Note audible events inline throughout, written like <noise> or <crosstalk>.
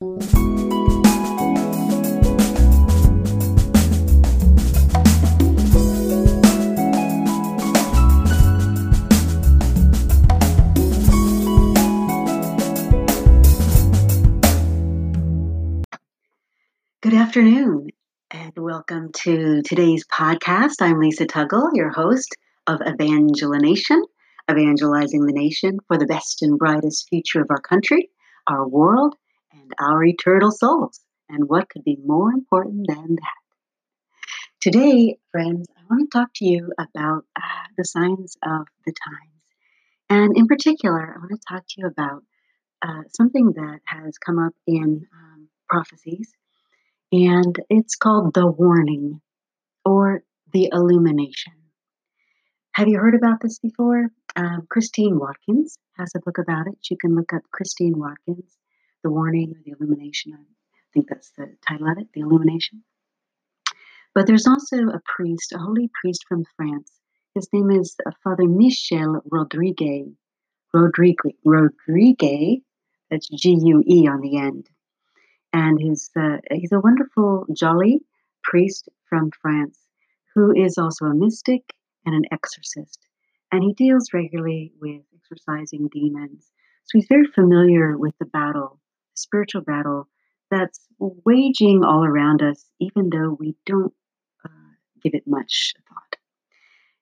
Good afternoon, and welcome to today's podcast. I'm Lisa Tuggle, your host of Evangelination, evangelizing the nation for the best and brightest future of our country, our world, and our eternal souls. And what could be more important than that? Today, friends, I want to talk to you about uh, the signs of the times. And in particular, I want to talk to you about uh, something that has come up in um, prophecies and it's called The Warning or The Illumination. Have you heard about this before? Um, Christine Watkins has a book about it. You can look up Christine Watkins, The Warning or The Illumination. I think that's the title of it, The Illumination. But there's also a priest, a holy priest from France. His name is Father Michel Rodrigue. Rodrigue, Rodrigue, that's G U E on the end and he's uh, he's a wonderful, jolly priest from France who is also a mystic and an exorcist, and he deals regularly with exorcising demons. So he's very familiar with the battle, spiritual battle that's waging all around us, even though we don't uh, give it much thought.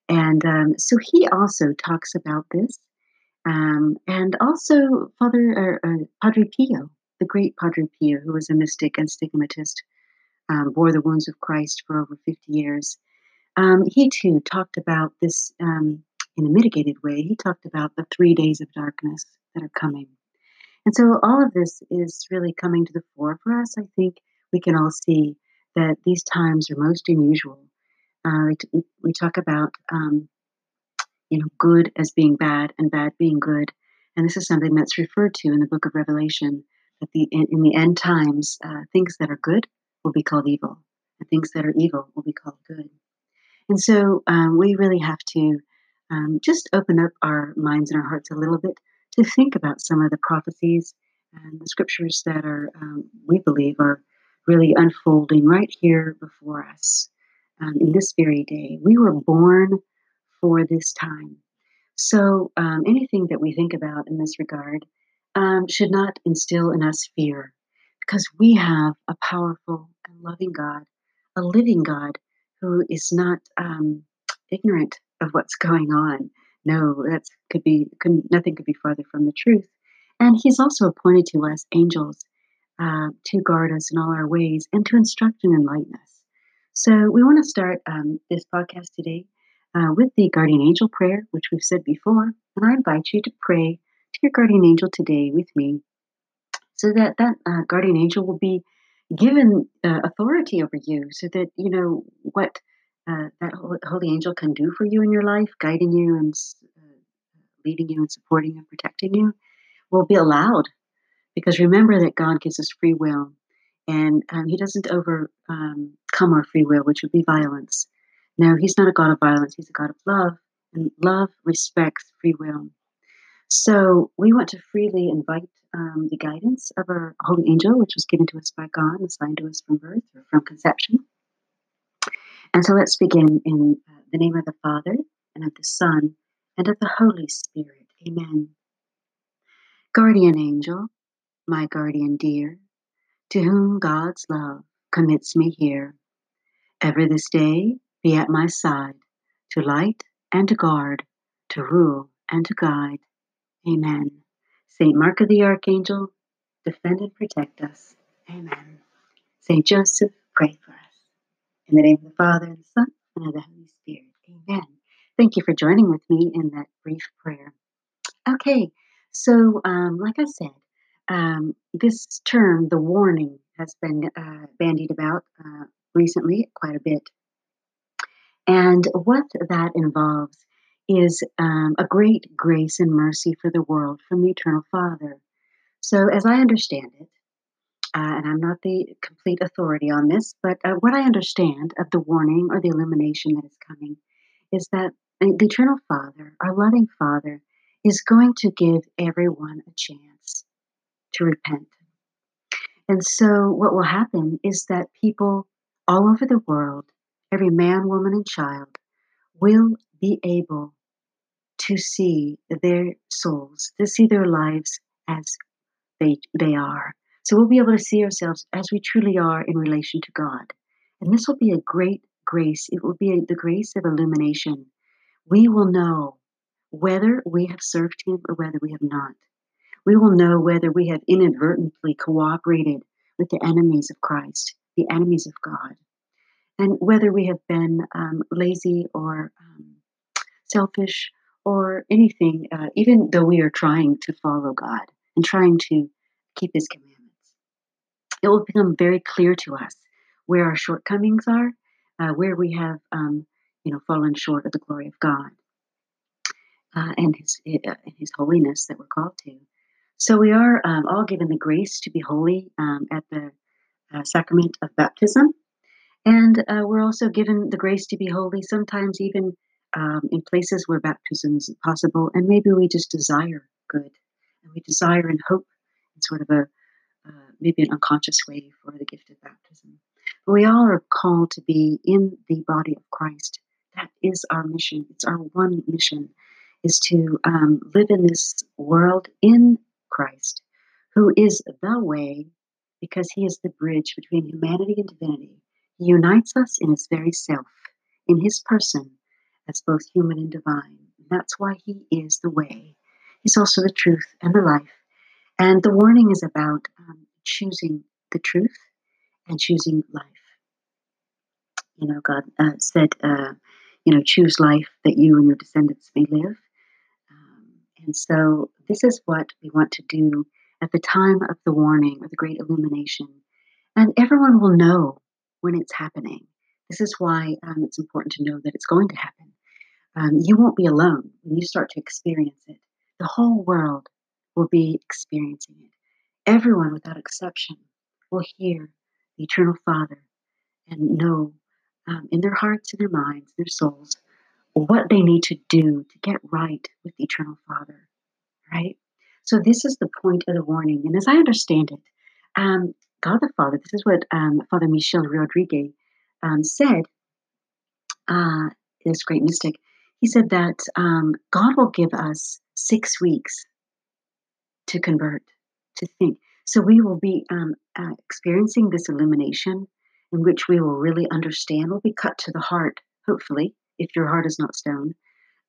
And um, so he also talks about this, um, and also Father uh, uh, Padre Pio the great Padre Pio, who was a mystic and stigmatist, um, bore the wounds of Christ for over 50 years. Um, he too talked about this um, in a mitigated way. He talked about the three days of darkness that are coming. And so all of this is really coming to the fore for us. I think we can all see that these times are most unusual. Uh, we, we talk about, um, you know, good as being bad and bad being good. And this is something that's referred to in the book of Revelation That the in, in the end times, uh, things that are good will be called evil, and things that are evil will be called good. And so um, we really have to um, just open up our minds and our hearts a little bit to think about some of the prophecies and the scriptures that are, um, we believe, are really unfolding right here before us um, in this very day. We were born for this time. So um, anything that we think about in this regard um, should not instill in us fear because we have a powerful and loving God, a living God who is not um, ignorant of what's going on. No, that could be could, nothing could be farther from the truth. And He's also appointed to us angels uh, to guard us in all our ways and to instruct and enlighten us. So we want to start um, this podcast today uh, with the guardian angel prayer, which we've said before, and I invite you to pray to your guardian angel today with me so that that uh, guardian angel will be given uh, authority over you so that you know what that holy angel can do for you in your life guiding you and uh, leading you and supporting and protecting you will be allowed. Because remember that god gives us free will and um, he doesn't overcome um, our free will which would be violence. No he's not a god of violence he's a god of love and love respects free will. So we want to freely invite um, the guidance of our holy angel, which was given to us by God, assigned to us from birth or from conception. And so let's begin in uh, the name of the Father, and of the Son, and of the Holy Spirit. Amen. Guardian angel, my guardian dear, to whom God's love commits me here, ever this day be at my side, to light and to guard, to rule and to guide Amen. Saint Michael the Archangel, defend and protect us. Amen. Saint Joseph, pray for us. In the name of the Father, and the Son, and of the Holy Spirit. Amen. Thank you for joining with me in that brief prayer. Okay, so um, like I said, um, this term, the warning, has been uh, bandied about uh, recently quite a bit. And what that involves is um, a great grace and mercy for the world from the Eternal Father. So, as I understand it, uh, and I'm not the complete authority on this, but uh, what I understand of the warning or the illumination that is coming is that uh, the Eternal Father, our loving Father, is going to give everyone a chance to repent. And so, what will happen is that people all over the world, every man, woman, and child, will be able to see their souls, to see their lives as they, they are. So we'll be able to see ourselves as we truly are in relation to God. And this will be a great grace. It will be the grace of illumination. We will know whether we have served Him or whether we have not. We will know whether we have inadvertently cooperated with the enemies of Christ, the enemies of God, and whether we have been um, lazy or um, selfish or anything, uh, even though we are trying to follow God and trying to keep His commandments. It will become very clear to us where our shortcomings are, uh, where we have, um, you know, fallen short of the glory of God uh, and His uh, His holiness that we're called to. So we are um, all given the grace to be holy um, at the uh, sacrament of baptism. And uh, we're also given the grace to be holy sometimes even um, in places where baptism isn't possible. And maybe we just desire good and we desire and hope in sort of a maybe an unconscious way for the gift of baptism. But we all are called to be in the body of Christ. That is our mission. It's our one mission is to um, live in this world in Christ, who is the way, because he is the bridge between humanity and divinity. He unites us in his very self, in his person, as both human and divine. That's why he is the way. He's also the truth and the life. And the warning is about um, choosing the truth and choosing life. You know, God uh, said, uh, you know, choose life that you and your descendants may live. And so, this is what we want to do at the time of the warning or the great illumination. And everyone will know when it's happening. This is why um, it's important to know that it's going to happen. Um, you won't be alone when you start to experience it. The whole world will be experiencing it. Everyone, without exception, will hear the Eternal Father and know um, in their hearts, in their minds, their souls, what they need to do to get right with the Eternal Father, right? So, this is the point of the warning. And as I understand it, um, God the Father, this is what um, Father Michel Rodrigue um, said, uh, this great mystic. He said that um, God will give us six weeks to convert, to think. So, we will be um, uh, experiencing this illumination in which we will really understand, We'll be cut to the heart, hopefully, if your heart is not stone.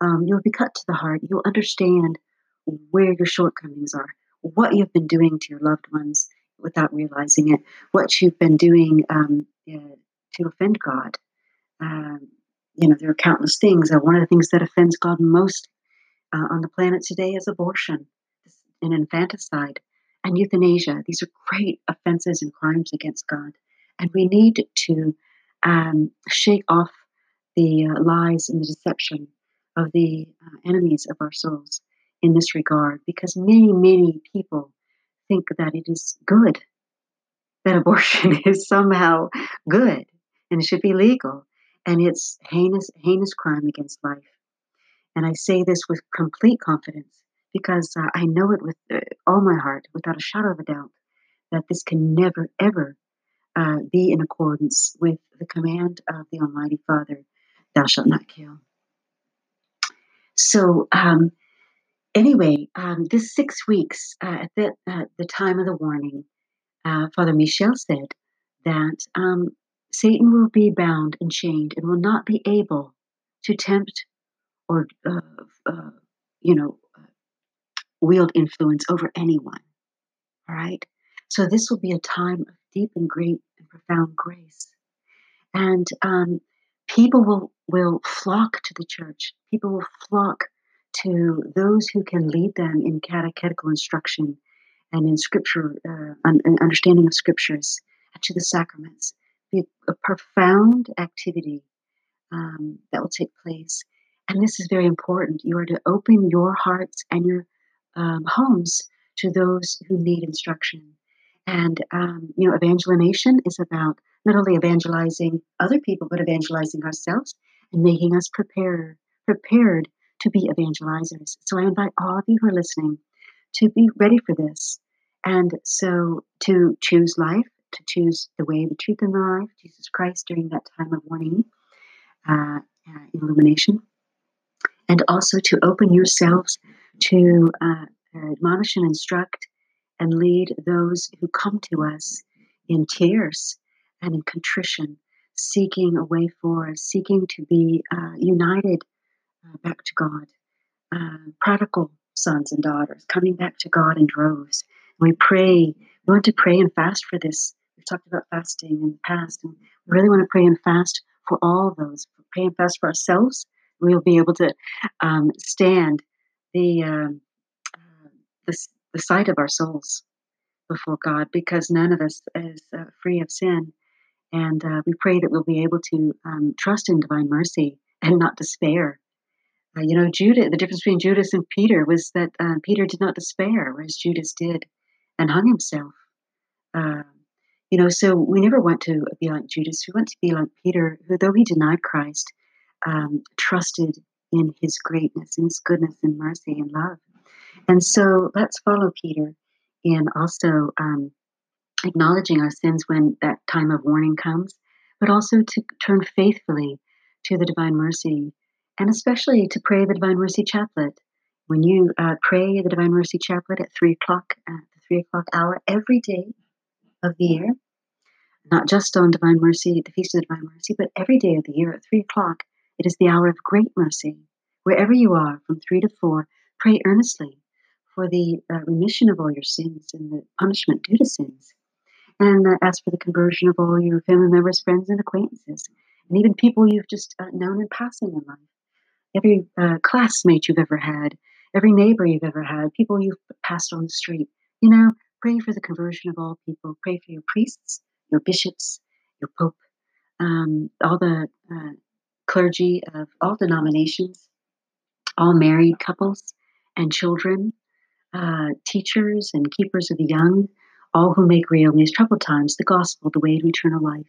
Um, you'll be cut to the heart. You'll understand where your shortcomings are, what you've been doing to your loved ones without realizing it, what you've been doing um, uh, to offend God. Um, you know, there are countless things. Uh, one of the things that offends God most uh, on the planet today is abortion and infanticide and euthanasia. These are great offenses and crimes against God. And we need to um, shake off the uh, lies and the deception of the uh, enemies of our souls in this regard because many, many people think that it is good, that <laughs> abortion is somehow good and it should be legal. And it's heinous, heinous crime against life. And I say this with complete confidence because uh, I know it with uh, all my heart, without a shadow of a doubt, that this can never, ever uh, be in accordance with the command of the Almighty Father thou shalt not kill. So, um, anyway, um, this six weeks uh, at the, the time of the warning, uh, Father Michel said that um, Satan will be bound and chained and will not be able to tempt or, uh, you know, wield influence over anyone. All right? So, this will be a time of deep and great and profound grace. And um, people will will flock to the church. People will flock to those who can lead them in catechetical instruction and in scripture, uh, an understanding of scriptures, to the sacraments. Be a profound activity um, that will take place. And this is very important. You are to open your hearts and your um, homes to those who need instruction. And, um, you know, evangelization is about not only evangelizing other people, but evangelizing ourselves and making us prepared, prepared to be evangelizers. So I invite all of you who are listening to be ready for this And so to choose life, to choose the way, the truth, and the life, Jesus Christ during that time of warning, uh, uh, illumination, and also to open yourselves to uh, admonish and instruct and lead those who come to us in tears and in contrition, seeking a way forward, seeking to be uh, united uh, back to God, uh, prodigal sons and daughters coming back to God in droves. we pray, we want to pray and fast for this. We've talked about fasting in the past, and we really want to pray and fast for all those. Pray and fast for ourselves. We'll be able to um, stand the, um, uh, the the sight of our souls before God because none of us is uh, free of sin. And uh, we pray that we'll be able to um, trust in divine mercy <laughs> and not despair. Uh, you know, Judas, the difference between Judas and Peter was that uh, Peter did not despair, whereas Judas did and hung himself. Um, you know, so we never want to be like Judas. We want to be like Peter, who, though he denied Christ, um, trusted in his greatness, in his goodness and mercy and love. And so let's follow Peter in also um, acknowledging our sins when that time of warning comes, but also to turn faithfully to the divine mercy, and especially to pray the divine mercy chaplet. When you uh, pray the divine mercy chaplet at three o'clock at the three o'clock hour every day of the year, not just on divine mercy, the feast of the divine mercy, but every day of the year at three o'clock, it is the hour of great mercy. Wherever you are, from three to four, pray earnestly for the uh, remission of all your sins and the punishment due to sins. And uh, ask for the conversion of all your family members, friends, and acquaintances, and even people you've just uh, known in passing in life. Every uh, classmate you've ever had, every neighbor you've ever had, people you've passed on the street. You know, pray for the conversion of all people. Pray for your priests, your bishops, your pope, um, all the uh, clergy of all denominations, all married couples and children, uh, teachers and keepers of the young, all who make real in these troubled times the gospel, the way to eternal life.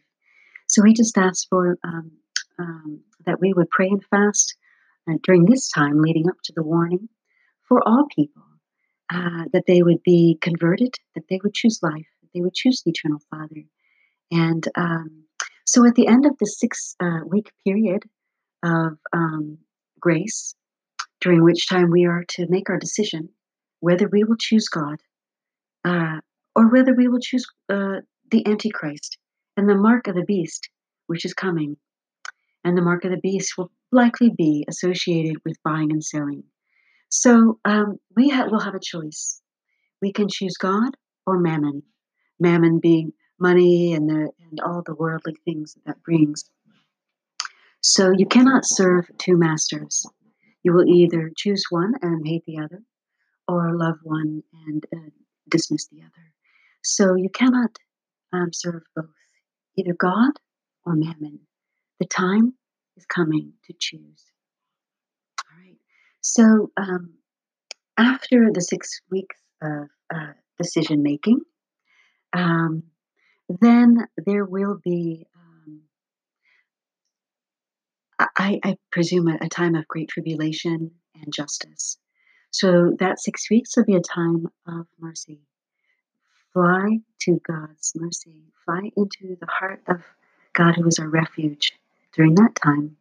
So we just ask for um, um, that we would pray and fast uh, during this time leading up to the warning for all people, uh, that they would be converted, that they would choose life, that they would choose the eternal Father. And um, so at the end of the six uh, week period of um, grace, during which time we are to make our decision whether we will choose God uh, or whether we will choose uh, the Antichrist and the mark of the beast, which is coming. And the mark of the beast will likely be associated with buying and selling. So um, we ha- will have a choice. We can choose God or mammon, mammon being money and, the, and all the worldly things that, that brings. So you cannot serve two masters. You will either choose one and hate the other, or love one and uh, dismiss the other. So you cannot um, serve both, either God or mammon. The time is coming to choose. All right. So um, after the six weeks of uh, decision making, um, then there will be, um, I, I, presume, a, a time of great tribulation and justice. So that six weeks will be a time of mercy. Fly to God's mercy. Fly into the heart of God, who is our refuge during that time,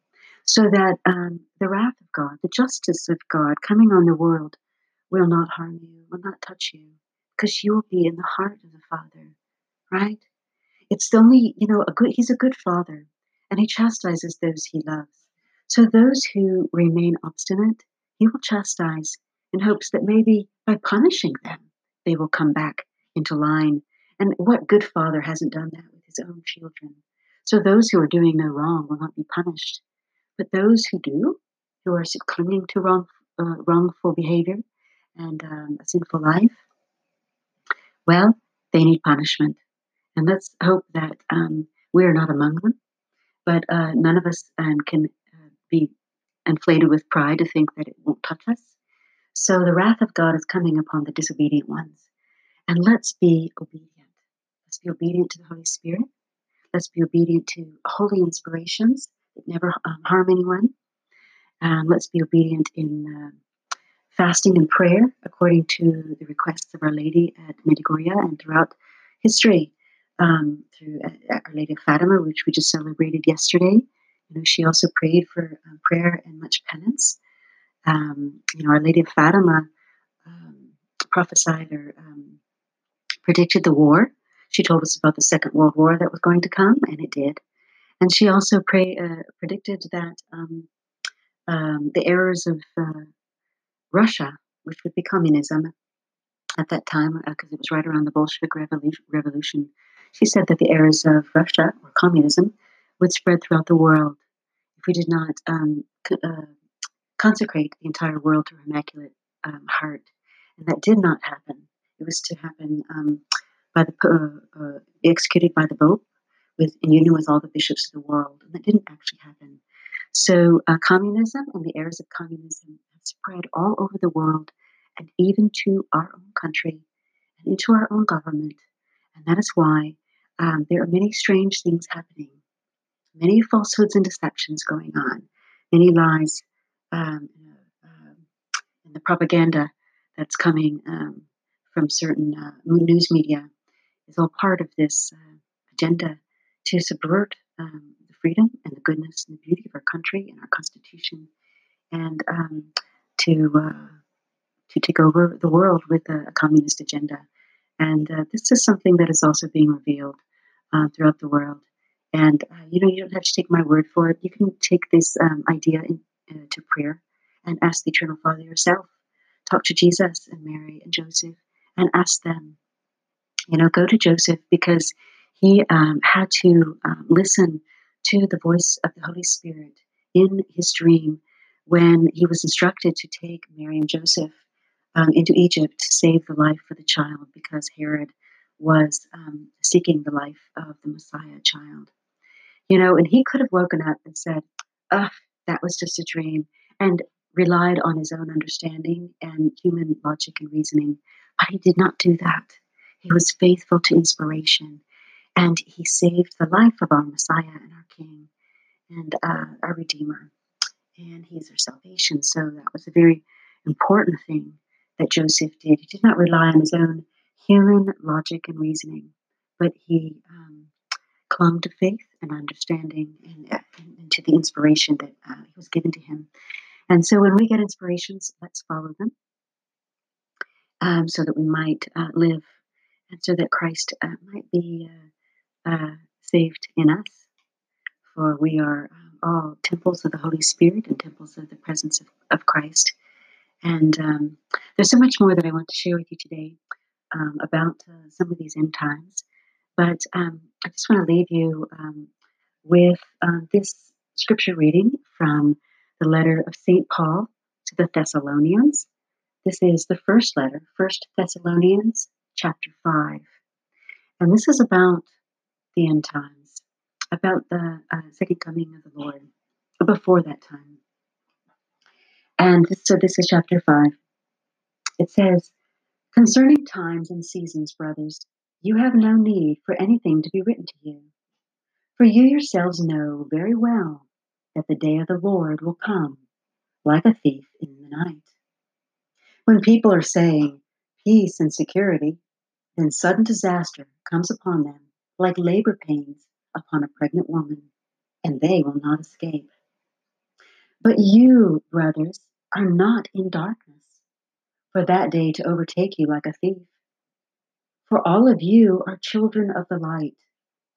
so that um, the wrath of God, the justice of God coming on the world, will not harm you, will not touch you, because you will be in the heart of the Father, right? It's only, you know, a good. He's a good Father, and He chastises those He loves. So those who remain obstinate, He will chastise in hopes that maybe by punishing them, they will come back into line. And what good father hasn't done that with his own children? So those who are doing no wrong will not be punished. But those who do, who are clinging to wrong, uh, wrongful behavior and um, a sinful life, well, they need punishment. And let's hope that um, we are not among them. But uh, none of us um, can uh, be inflated with pride to think that it won't touch us. So the wrath of God is coming upon the disobedient ones. And let's be obedient. Let's be obedient to the Holy Spirit. Let's be obedient to holy inspirations that never um, harm anyone. And let's be obedient in uh, fasting and prayer according to the requests of Our Lady at Medjugorje and throughout history um, through uh, Our Lady of Fatima, which we just celebrated yesterday. You know, she also prayed for um, prayer and much penance. Um, you know, Our Lady of Fatima um, prophesied or um, predicted the war. She told us about the Second World War that was going to come, and it did. And she also pray, uh, predicted that um, the errors of uh, Russia, which would be communism at that time, because uh, it was right around the Bolshevik Revolution, she said that the errors of Russia or communism would spread throughout the world if we did not um, uh, consecrate the entire world to her Immaculate um, Heart. And that did not happen. It was to happen um, by the uh, uh, executed by the Pope with in union with all the bishops of the world, and that didn't actually happen. So uh, communism and the errors of communism have spread all over the world, and even to our own country and into our own government. And that is why um, there are many strange things happening, many falsehoods and deceptions going on, many lies, um, uh, and the propaganda that's coming um, from certain uh, news media is all part of this uh, agenda to subvert um, the freedom and the goodness and the beauty of our country and our constitution, and um, to uh, to take over the world with a, a communist agenda. And uh, this is something that is also being revealed uh, throughout the world. And uh, you know, you don't have to take my word for it. You can take this um, idea in, uh, to prayer and ask the Eternal Father yourself. Talk to Jesus and Mary and Joseph and ask them. You know, go to Joseph because he um, had to um, listen to the voice of the Holy Spirit in his dream when he was instructed to take Mary and Joseph um, into Egypt to save the life of the child because Herod was um, seeking the life of the Messiah child. You know, and he could have woken up and said, Ugh, that was just a dream, and relied on his own understanding and human logic and reasoning. But he did not do that. He was faithful to inspiration, and he saved the life of our Messiah and our King and uh, our Redeemer. And he is our salvation. So that was a very important thing that Joseph did. He did not rely on his own human logic and reasoning, but he um, clung to faith and understanding and, uh, and, to the inspiration that uh, was given to him. And so when we get inspirations, let's follow them um, so that we might uh, live and so that Christ uh, might be uh, uh, saved in us. For we are um, all temples of the Holy Spirit and temples of the presence of, of Christ. And um, there's so much more that I want to share with you today um, about uh, some of these end times. But um, I just want to leave you um, with uh, this scripture reading from the letter of St. Paul to the Thessalonians. This is the first letter, First Thessalonians chapter 5. And this is about the end times, about the uh, second coming of the Lord, before that time. And so this is chapter 5. It says, Concerning times and seasons, brothers, you have no need for anything to be written to you. For you yourselves know very well that the day of the Lord will come like a thief in the night. When people are saying peace and security, then sudden disaster comes upon them like labor pains upon a pregnant woman, and they will not escape. But you, brothers, are not in darkness for that day to overtake you like a thief. For all of you are children of the light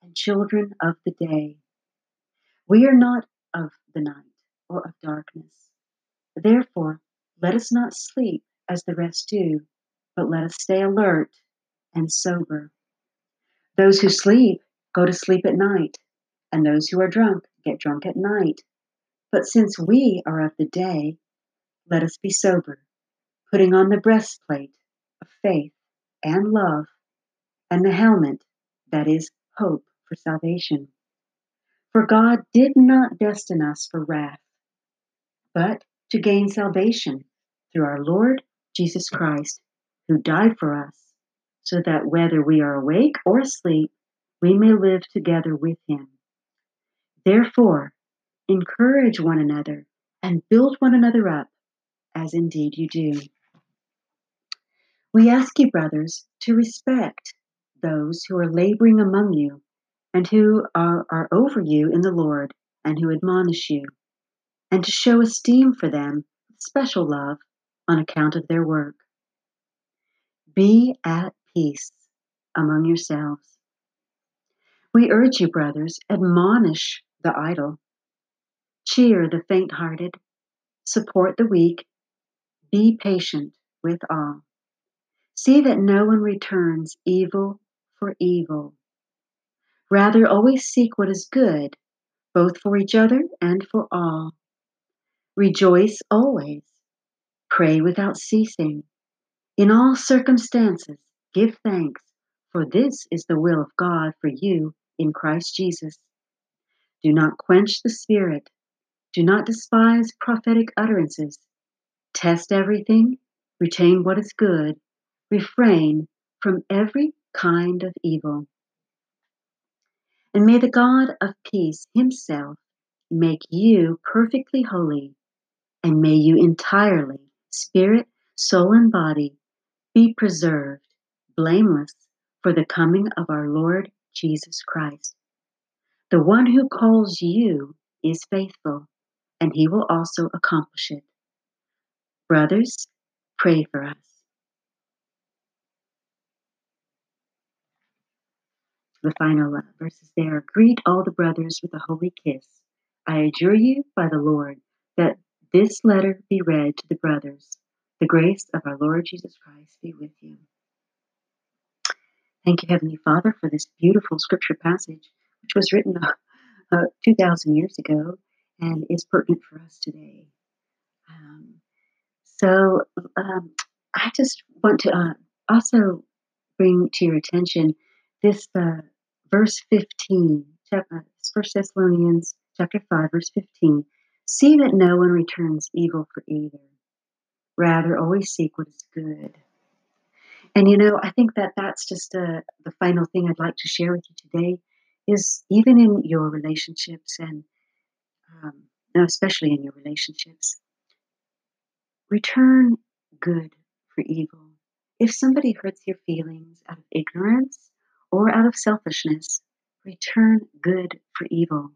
and children of the day. We are not of the night or of darkness. Therefore, let us not sleep as the rest do, but let us stay alert and sober. Those who sleep go to sleep at night, and those who are drunk get drunk at night. But since we are of the day, let us be sober, putting on the breastplate of faith and love, and the helmet that is hope for salvation. For God did not destine us for wrath, but to gain salvation through our Lord Jesus Christ, who died for us, so that whether we are awake or asleep, we may live together with him. Therefore, encourage one another and build one another up as indeed you do. We ask you, brothers, to respect those who are laboring among you and who are, are over you in the Lord and who admonish you, and to show esteem for them, with special love, on account of their work. Be at peace among yourselves. We urge you, brothers, admonish the idle, cheer the faint hearted, support the weak, be patient with all. See that no one returns evil for evil. Rather, always seek what is good, both for each other and for all. Rejoice always. Pray without ceasing. In all circumstances, give thanks, for this is the will of God for you in Christ Jesus. Do not quench the Spirit. Do not despise prophetic utterances. Test everything, retain what is good, refrain from every kind of evil. And may the God of peace himself make you perfectly holy, and may you entirely, spirit, soul, and body, be preserved, blameless, for the coming of our Lord Jesus Christ. The one who calls you is faithful, and he will also accomplish it. Brothers, pray for us. The final verses there greet all the brothers with a holy kiss. I adjure you by the Lord that this letter be read to the brothers. The grace of our Lord Jesus Christ be with you. Thank you, Heavenly Father, for this beautiful scripture passage, which was written uh 2,000 years ago and is pertinent for us today. Um, so um, I just want to uh, also bring to your attention this uh, verse 15, chapter, 1 Thessalonians chapter 5, verse 15. See that no one returns evil for either. Rather, always seek what is good. And you know, I think that that's just uh, the final thing I'd like to share with you today is even in your relationships and um, especially in your relationships, return good for evil. If somebody hurts your feelings out of ignorance or out of selfishness, return good for evil,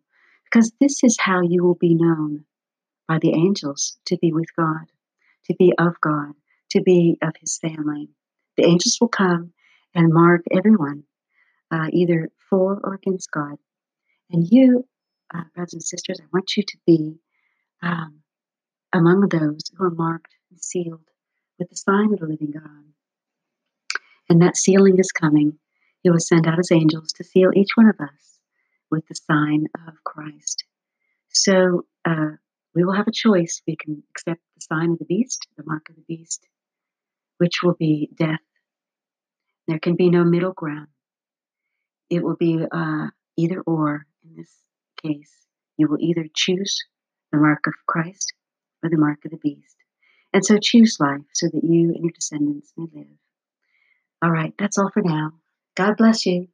because this is how you will be known by the angels to be with God, to be of God, to be of His family. The angels will come and mark everyone, uh, either for or against God. And you, uh, brothers and sisters, I want you to be um, among those who are marked and sealed with the sign of the living God. And that sealing is coming. He will send out his angels to seal each one of us with the sign of Christ. So uh, we will have a choice. We can accept the sign of the beast, the mark of the beast, which will be death. There can be no middle ground. It will be uh, either or in this case. You will either choose the mark of Christ or the mark of the beast. And so choose life so that you and your descendants may live. All right, that's all for now. God bless you.